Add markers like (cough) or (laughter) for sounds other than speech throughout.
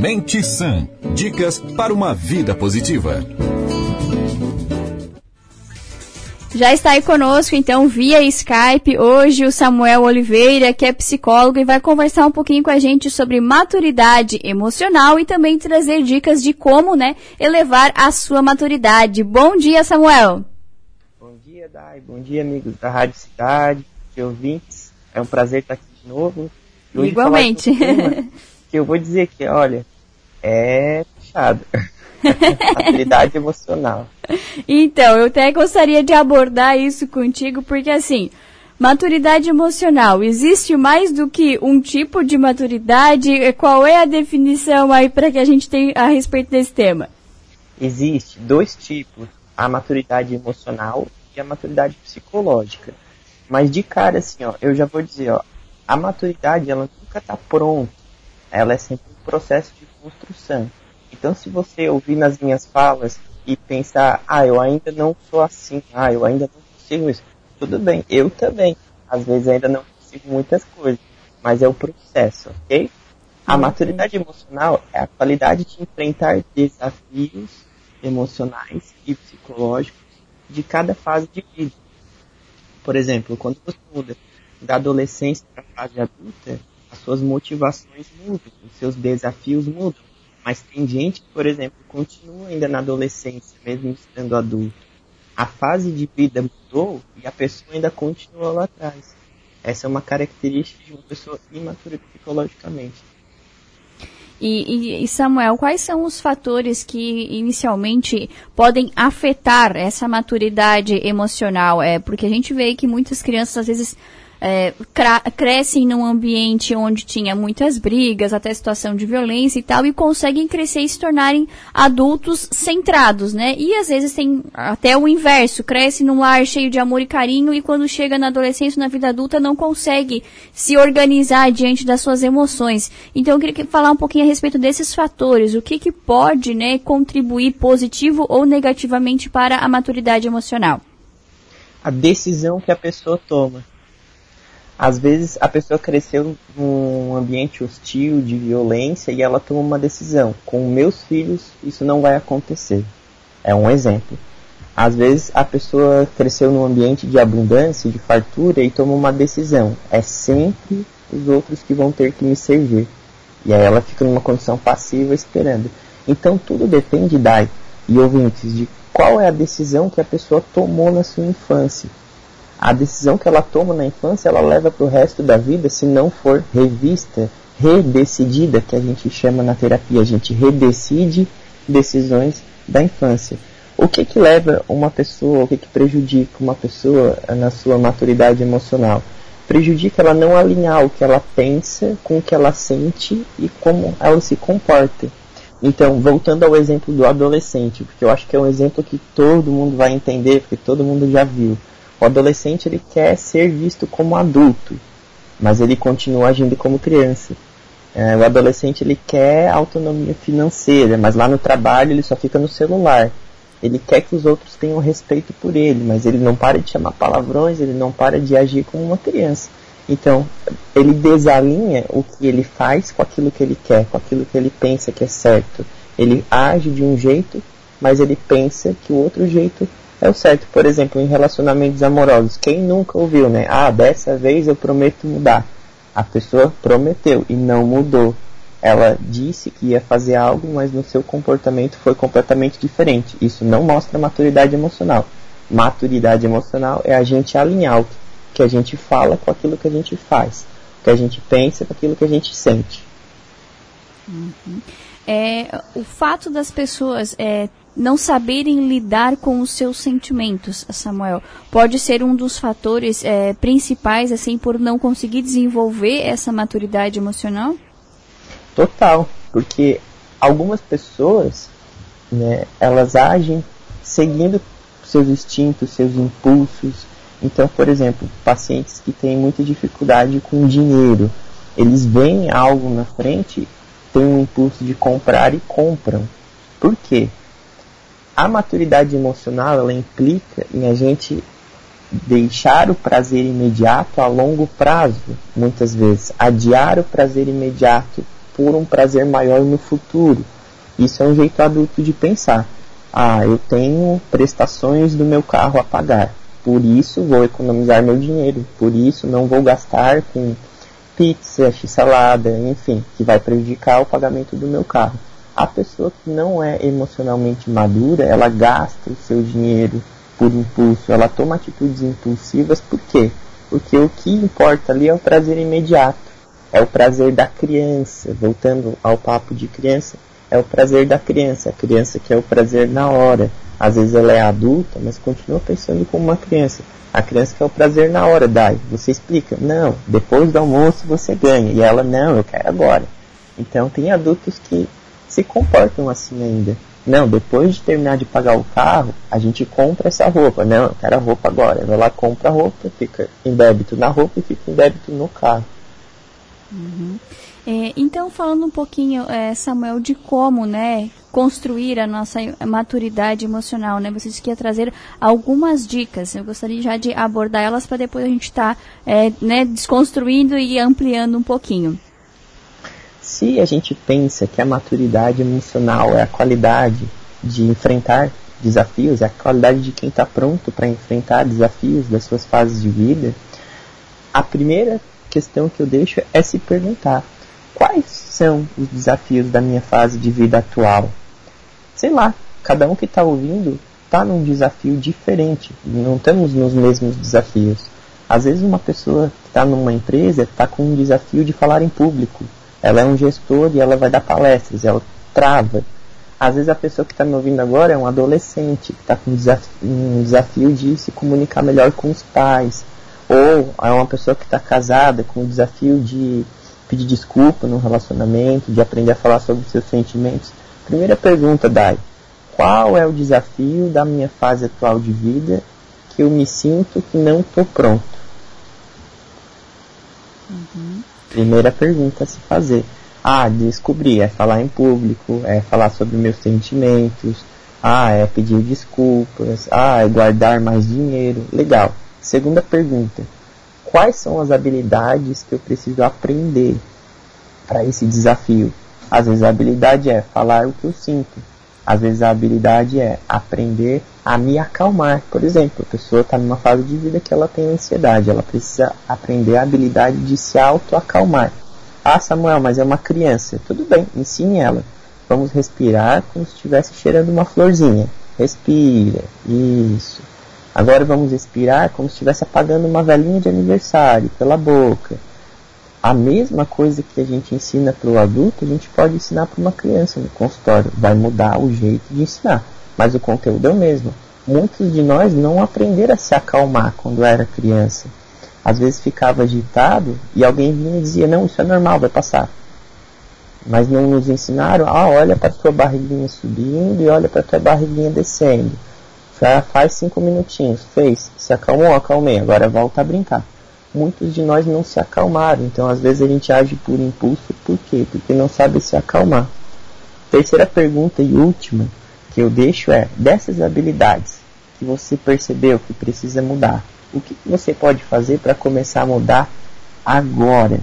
Mente Sã. Dicas para uma vida positiva. Já está aí conosco, então, via Skype, hoje o Samuel Oliveira, que é psicólogo e vai conversar um pouquinho com a gente sobre maturidade emocional e também trazer dicas de como, né, elevar a sua maturidade. Bom dia, Samuel! Bom dia, Dai. Bom dia, amigos da Rádio Cidade, de ouvintes. É um prazer estar aqui de novo. Igualmente. (laughs) que eu vou dizer que, olha, é puxado. (laughs) Habilidade emocional. Então, eu até gostaria de abordar isso contigo, porque assim, maturidade emocional, existe mais do que um tipo de maturidade? Qual é a definição aí para que a gente tenha a respeito desse tema? Existe dois tipos, a maturidade emocional e a maturidade psicológica. Mas de cara assim, ó, eu já vou dizer, ó, a maturidade ela nunca está pronta ela é sempre um processo de construção. Então, se você ouvir nas minhas falas e pensar, ah, eu ainda não sou assim, ah, eu ainda não consigo isso, tudo bem, eu também. Às vezes ainda não consigo muitas coisas, mas é o processo, ok? A maturidade emocional é a qualidade de enfrentar desafios emocionais e psicológicos de cada fase de vida. Por exemplo, quando você muda da adolescência para a fase adulta, as suas motivações mudam, os seus desafios mudam. Mas tem gente que, por exemplo, continua ainda na adolescência, mesmo estando adulto. A fase de vida mudou e a pessoa ainda continua lá atrás. Essa é uma característica de uma pessoa imatura psicologicamente. E, e, Samuel, quais são os fatores que inicialmente podem afetar essa maturidade emocional? É porque a gente vê que muitas crianças às vezes é, crescem num ambiente onde tinha muitas brigas, até situação de violência e tal, e conseguem crescer e se tornarem adultos centrados, né? E às vezes tem até o inverso, cresce num lar cheio de amor e carinho e quando chega na adolescência, na vida adulta, não consegue se organizar diante das suas emoções. Então eu queria falar um pouquinho a respeito desses fatores, o que que pode, né, contribuir positivo ou negativamente para a maturidade emocional. A decisão que a pessoa toma às vezes a pessoa cresceu num ambiente hostil, de violência, e ela toma uma decisão. Com meus filhos, isso não vai acontecer. É um exemplo. Às vezes a pessoa cresceu num ambiente de abundância, de fartura, e toma uma decisão. É sempre os outros que vão ter que me servir. E aí ela fica numa condição passiva esperando. Então tudo depende, Dai e ouvintes, de qual é a decisão que a pessoa tomou na sua infância a decisão que ela toma na infância, ela leva para o resto da vida se não for revista, redecidida, que a gente chama na terapia. A gente redecide decisões da infância. O que que leva uma pessoa, o que que prejudica uma pessoa na sua maturidade emocional? Prejudica ela não alinhar o que ela pensa com o que ela sente e como ela se comporta. Então, voltando ao exemplo do adolescente, porque eu acho que é um exemplo que todo mundo vai entender, porque todo mundo já viu. O adolescente ele quer ser visto como adulto, mas ele continua agindo como criança. É, o adolescente ele quer autonomia financeira, mas lá no trabalho ele só fica no celular. Ele quer que os outros tenham respeito por ele, mas ele não para de chamar palavrões, ele não para de agir como uma criança. Então, ele desalinha o que ele faz com aquilo que ele quer, com aquilo que ele pensa que é certo. Ele age de um jeito, mas ele pensa que o outro jeito é o certo. Por exemplo, em relacionamentos amorosos, quem nunca ouviu, né? Ah, dessa vez eu prometo mudar. A pessoa prometeu e não mudou. Ela disse que ia fazer algo, mas no seu comportamento foi completamente diferente. Isso não mostra maturidade emocional. Maturidade emocional é a gente alinhar o que a gente fala com aquilo que a gente faz, o que a gente pensa com aquilo que a gente sente. Uhum. É, o fato das pessoas é, não saberem lidar com os seus sentimentos, Samuel, pode ser um dos fatores é, principais, assim, por não conseguir desenvolver essa maturidade emocional? Total, porque algumas pessoas, né, elas agem seguindo seus instintos, seus impulsos. Então, por exemplo, pacientes que têm muita dificuldade com dinheiro, eles veem algo na frente, têm um impulso de comprar e compram. Por quê? A maturidade emocional ela implica em a gente deixar o prazer imediato a longo prazo, muitas vezes, adiar o prazer imediato por um prazer maior no futuro. Isso é um jeito adulto de pensar. Ah, eu tenho prestações do meu carro a pagar, por isso vou economizar meu dinheiro, por isso não vou gastar com pizza, x-salada, enfim, que vai prejudicar o pagamento do meu carro. A pessoa que não é emocionalmente madura, ela gasta o seu dinheiro por impulso, ela toma atitudes impulsivas, por quê? Porque o que importa ali é o prazer imediato, é o prazer da criança. Voltando ao papo de criança, é o prazer da criança, a criança que é o prazer na hora. Às vezes ela é adulta, mas continua pensando como uma criança. A criança quer o prazer na hora, Dai. Você explica, não, depois do almoço você ganha. E ela, não, eu quero agora. Então tem adultos que se comportam assim ainda. Não, depois de terminar de pagar o carro, a gente compra essa roupa. Não, eu quero a roupa agora. Vai lá, compra a roupa, fica em débito na roupa e fica em débito no carro. Uhum. É, então, falando um pouquinho, é, Samuel, de como, né, construir a nossa maturidade emocional, né? Você disse que ia trazer algumas dicas. Eu gostaria já de abordar elas para depois a gente estar, tá, é, né, desconstruindo e ampliando um pouquinho. Se a gente pensa que a maturidade emocional é a qualidade de enfrentar desafios, é a qualidade de quem está pronto para enfrentar desafios das suas fases de vida, a primeira questão que eu deixo é se perguntar: quais são os desafios da minha fase de vida atual? Sei lá, cada um que está ouvindo está num desafio diferente, não estamos nos mesmos desafios. Às vezes uma pessoa que está numa empresa está com um desafio de falar em público. Ela é um gestor e ela vai dar palestras, ela trava. Às vezes a pessoa que está me ouvindo agora é um adolescente que está com um desafio de se comunicar melhor com os pais. Ou é uma pessoa que está casada com o desafio de pedir desculpa no relacionamento, de aprender a falar sobre seus sentimentos. Primeira pergunta, Dai. Qual é o desafio da minha fase atual de vida que eu me sinto que não estou pronto? Uhum. Primeira pergunta a se fazer. Ah, descobrir, é falar em público, é falar sobre meus sentimentos, ah, é pedir desculpas, ah, é guardar mais dinheiro. Legal. Segunda pergunta: quais são as habilidades que eu preciso aprender para esse desafio? Às vezes a habilidade é falar o que eu sinto. Às vezes a habilidade é aprender a me acalmar. Por exemplo, a pessoa está numa fase de vida que ela tem ansiedade, ela precisa aprender a habilidade de se auto-acalmar. Ah, Samuel, mas é uma criança. Tudo bem, ensine ela. Vamos respirar como se estivesse cheirando uma florzinha. Respira. Isso. Agora vamos expirar como se estivesse apagando uma velhinha de aniversário pela boca. A mesma coisa que a gente ensina para o adulto, a gente pode ensinar para uma criança no consultório. Vai mudar o jeito de ensinar, mas o conteúdo é o mesmo. Muitos de nós não aprenderam a se acalmar quando era criança. Às vezes ficava agitado e alguém vinha e dizia: Não, isso é normal, vai passar. Mas não nos ensinaram: Ah, olha para a tua barriguinha subindo e olha para a tua barriguinha descendo já faz cinco minutinhos, fez, se acalmou, acalmei, agora volta a brincar. Muitos de nós não se acalmaram, então às vezes a gente age por impulso, por quê? Porque não sabe se acalmar. Terceira pergunta e última que eu deixo é: dessas habilidades que você percebeu que precisa mudar, o que você pode fazer para começar a mudar agora?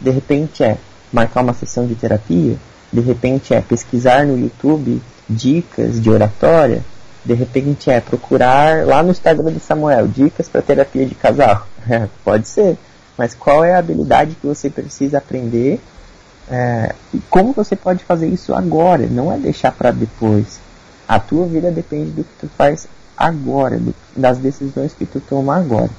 De repente é marcar uma sessão de terapia, de repente é pesquisar no YouTube dicas de oratória, de repente é procurar lá no Instagram de Samuel dicas para terapia de casal. (laughs) É, pode ser, mas qual é a habilidade que você precisa aprender é, e como você pode fazer isso agora? Não é deixar para depois. A tua vida depende do que tu faz agora, do, das decisões que tu toma agora.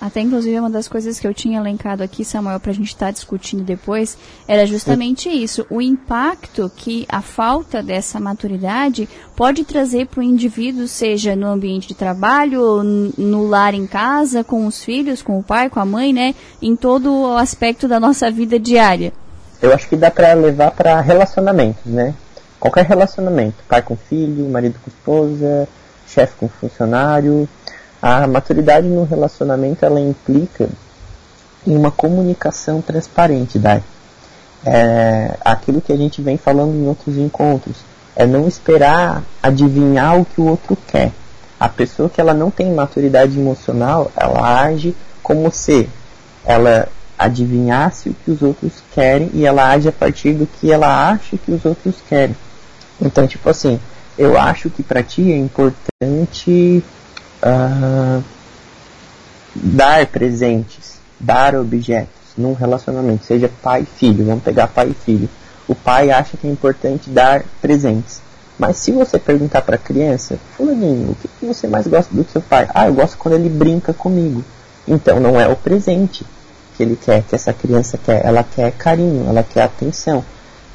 Até inclusive uma das coisas que eu tinha elencado aqui, Samuel, para a gente estar tá discutindo depois, era justamente isso, o impacto que a falta dessa maturidade pode trazer para o indivíduo, seja no ambiente de trabalho, no lar em casa, com os filhos, com o pai, com a mãe, né, em todo o aspecto da nossa vida diária. Eu acho que dá para levar para relacionamentos, né? Qualquer relacionamento, pai com filho, marido com esposa, chefe com funcionário, a maturidade no relacionamento ela implica em uma comunicação transparente, Dai. É, aquilo que a gente vem falando em outros encontros é não esperar adivinhar o que o outro quer. A pessoa que ela não tem maturidade emocional, ela age como se ela adivinhasse o que os outros querem e ela age a partir do que ela acha que os outros querem. Então, tipo assim, eu acho que para ti é importante uh, dar presentes, dar objetos num relacionamento, seja pai e filho, vamos pegar pai e filho. O pai acha que é importante dar presentes. Mas se você perguntar para a criança, fulaninho, o que, que você mais gosta do seu pai? Ah, eu gosto quando ele brinca comigo. Então não é o presente que ele quer, que essa criança quer. Ela quer carinho, ela quer atenção.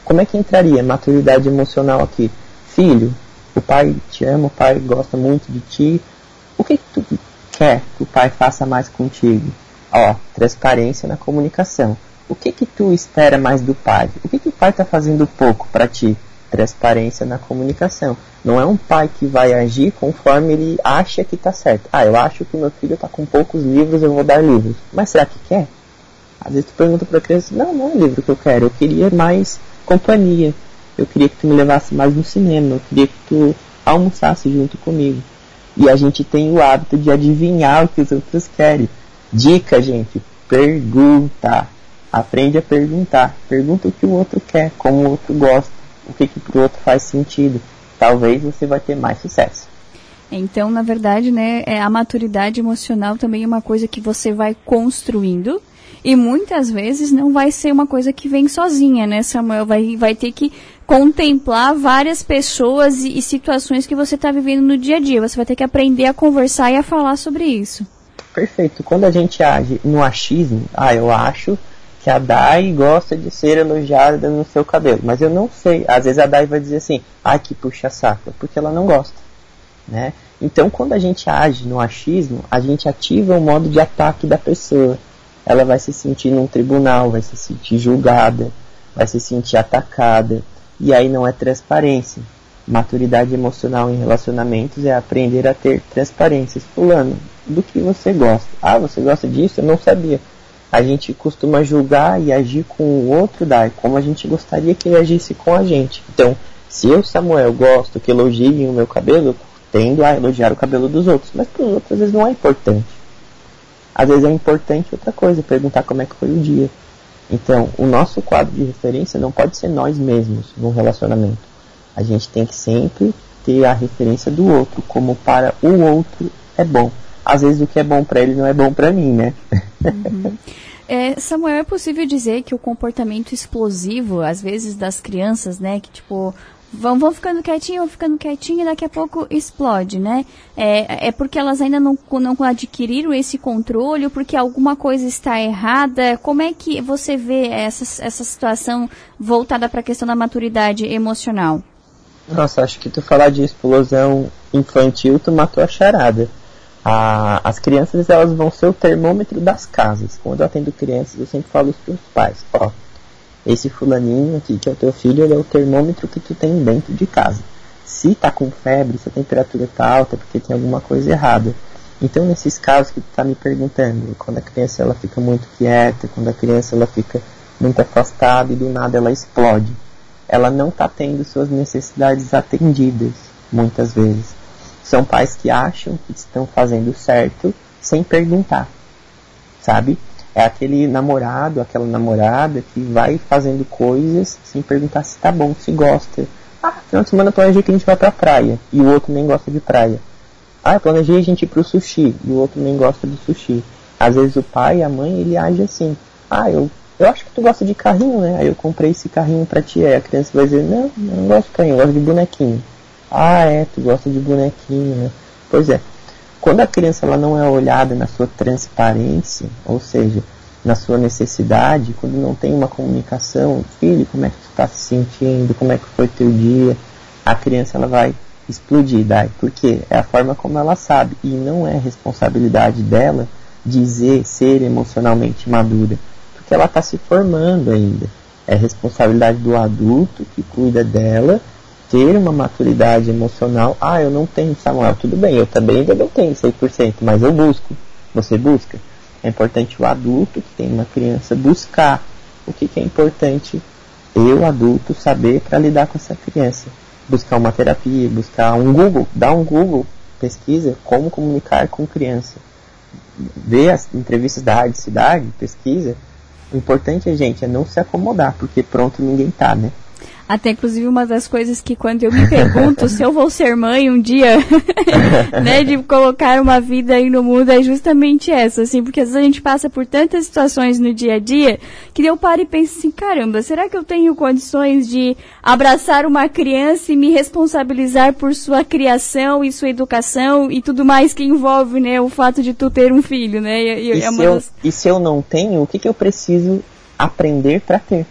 Como é que entraria maturidade emocional aqui? Filho, o pai te ama, o pai gosta muito de ti. O que, tu quer que o pai faça mais contigo? Ó, transparência na comunicação. O que que tu espera mais do pai? O que que o pai está fazendo pouco para ti? Transparência na comunicação. Não é um pai que vai agir conforme ele acha que está certo. Ah, eu acho que meu filho está com poucos livros, eu vou dar livros. Mas será que quer? Às vezes tu pergunta para criança, não, não é livro que eu quero, eu queria mais companhia. Eu queria que tu me levasse mais no cinema, eu queria que tu almoçasse junto comigo. E a gente tem o hábito de adivinhar o que os outros querem. Dica, gente, pergunta. Aprende a perguntar. Pergunta o que o outro quer, como o outro gosta, o que, que pro outro faz sentido. Talvez você vai ter mais sucesso. Então, na verdade, né, é a maturidade emocional também é uma coisa que você vai construindo e muitas vezes não vai ser uma coisa que vem sozinha, né, Samuel? Vai, vai ter que contemplar várias pessoas e, e situações que você está vivendo no dia a dia. Você vai ter que aprender a conversar e a falar sobre isso. Perfeito. Quando a gente age no achismo, ah, eu acho que a Dai gosta de ser elogiada no seu cabelo, mas eu não sei. Às vezes a Dai vai dizer assim, ah, que puxa saco, porque ela não gosta, né? Então, quando a gente age no achismo, a gente ativa o modo de ataque da pessoa. Ela vai se sentir num tribunal, vai se sentir julgada, vai se sentir atacada, e aí não é transparência. Maturidade emocional em relacionamentos é aprender a ter transparência. Fulano, do que você gosta. Ah, você gosta disso? Eu não sabia. A gente costuma julgar e agir com o outro dar como a gente gostaria que ele agisse com a gente. Então, se eu, Samuel, gosto que elogiem o meu cabelo, eu tendo a elogiar o cabelo dos outros. Mas para os outros, às vezes, não é importante. Às vezes é importante outra coisa, perguntar como é que foi o dia. Então, o nosso quadro de referência não pode ser nós mesmos num relacionamento. A gente tem que sempre ter a referência do outro, como para o outro é bom. Às vezes o que é bom para ele não é bom para mim, né? Uhum. É, Samuel, é possível dizer que o comportamento explosivo, às vezes, das crianças, né, que tipo, vão, vão ficando quietinho, vão ficando quietinho e daqui a pouco explode, né? É, é porque elas ainda não, não adquiriram esse controle, porque alguma coisa está errada. Como é que você vê essa, essa situação voltada para a questão da maturidade emocional? Nossa, acho que tu falar de explosão infantil, tu matou a charada. A, as crianças elas vão ser o termômetro das casas. Quando eu atendo crianças, eu sempre falo isso para os pais. Ó, esse fulaninho aqui, que é o teu filho, ele é o termômetro que tu tem dentro de casa. Se tá com febre, se a temperatura tá alta, é porque tem alguma coisa errada. Então, nesses casos que tu tá me perguntando, quando a criança ela fica muito quieta, quando a criança ela fica muito afastada e do nada ela explode, ela não está tendo suas necessidades atendidas, muitas vezes. São pais que acham que estão fazendo certo sem perguntar, sabe? É aquele namorado, aquela namorada que vai fazendo coisas sem perguntar se tá bom, se gosta. Ah, final de semana planejei que a gente vai pra praia e o outro nem gosta de praia. Ah, planejei a gente ir pro sushi e o outro nem gosta de sushi. Às vezes o pai e a mãe, ele age assim. Ah, eu, eu acho que tu gosta de carrinho, né? Aí eu comprei esse carrinho pra ti. Aí a criança vai dizer, não, eu não gosto de carrinho, eu gosto de bonequinho. Ah, é, tu gosta de bonequinho, né? Pois é, quando a criança ela não é olhada na sua transparência, ou seja, na sua necessidade, quando não tem uma comunicação, filho, como é que tu está se sentindo, como é que foi teu dia, a criança ela vai explodir, daí, porque é a forma como ela sabe. E não é responsabilidade dela dizer ser emocionalmente madura, porque ela está se formando ainda. É responsabilidade do adulto que cuida dela ter uma maturidade emocional. Ah, eu não tenho, Samuel, tudo bem, eu também ainda não tenho 100%, mas eu busco. Você busca? É importante o adulto que tem uma criança buscar o que, que é importante eu, adulto, saber para lidar com essa criança. Buscar uma terapia, buscar um Google, dá um Google, pesquisa como comunicar com criança. Vê as entrevistas da Rádio Cidade, pesquisa O importante, gente, é não se acomodar, porque pronto ninguém tá, né? Até, inclusive, uma das coisas que quando eu me pergunto se eu vou ser mãe um dia, (laughs) né, de colocar uma vida aí no mundo, é justamente essa, assim, porque às vezes a gente passa por tantas situações no dia a dia, que eu paro e penso assim, caramba, será que eu tenho condições de abraçar uma criança e me responsabilizar por sua criação e sua educação e tudo mais que envolve, né, o fato de tu ter um filho, né? E, e, é se, eu, das... e se eu não tenho, o que, que eu preciso aprender para ter?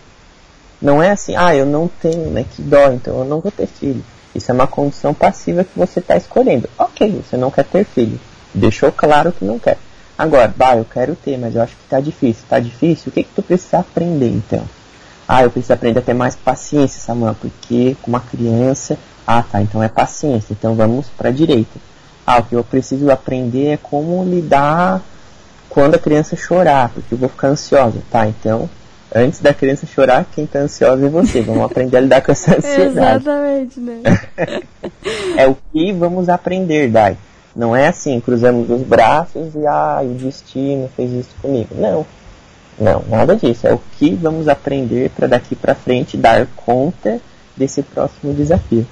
Não é assim, ah, eu não tenho, né, que dó, então eu não vou ter filho. Isso é uma condição passiva que você está escolhendo. Ok, você não quer ter filho. Deixou claro que não quer. Agora, bah, eu quero ter, mas eu acho que está difícil. Está difícil? O que, que tu precisa aprender então? Ah, eu preciso aprender a ter mais paciência, Samuel, porque com uma criança. Ah, tá, então é paciência. Então vamos para a direita. Ah, o que eu preciso aprender é como lidar quando a criança chorar, porque eu vou ficar ansiosa. Tá, então antes da criança chorar, quem está ansiosa é você. Vamos aprender a lidar com essa (laughs) ansiedade. Exatamente, né? (laughs) é o que vamos aprender, Dai. Não é assim, cruzamos os braços e ah, o destino fez isso comigo. Não. Não, nada disso. É o que vamos aprender para daqui para frente dar conta desse próximo desafio.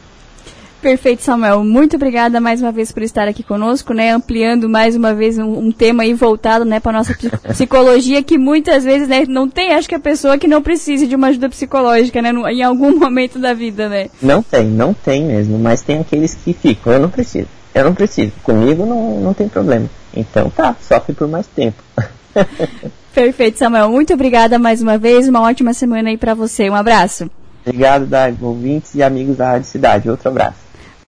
Perfeito, Samuel. Muito obrigada mais uma vez por estar aqui conosco, né? Ampliando mais uma vez um, um tema aí voltado, né, para nossa (laughs) psicologia, que muitas vezes, né, não tem, acho que a pessoa que não precise de uma ajuda psicológica, né, em algum momento da vida, né? Não tem, não tem mesmo, mas tem aqueles que ficam, eu não preciso, eu não preciso, comigo não, não tem problema. Então tá, sofre por mais tempo. (laughs) Perfeito, Samuel. Muito obrigada mais uma vez, uma ótima semana aí para você. Um abraço. Obrigado, Dai, ouvintes e amigos da Rádio Cidade. Outro abraço.